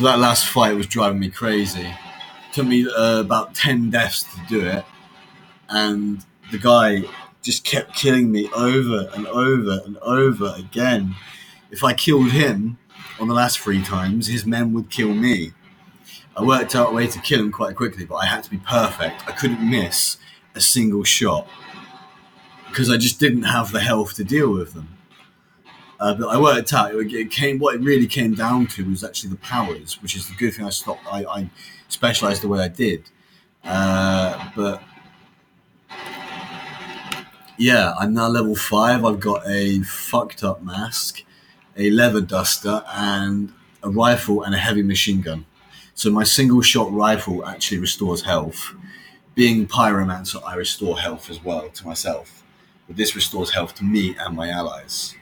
So that last fight was driving me crazy. Took me uh, about ten deaths to do it, and the guy just kept killing me over and over and over again. If I killed him on the last three times, his men would kill me. I worked out a way to kill him quite quickly, but I had to be perfect. I couldn't miss a single shot because I just didn't have the health to deal with them. Uh, but I worked out it came. What it really came down to was actually the powers, which is the good thing. I stopped. I, I specialized the way I did, uh, but yeah, I'm now level five. I've got a fucked up mask, a leather duster, and a rifle and a heavy machine gun. So my single shot rifle actually restores health. Being pyromancer, I restore health as well to myself. But this restores health to me and my allies.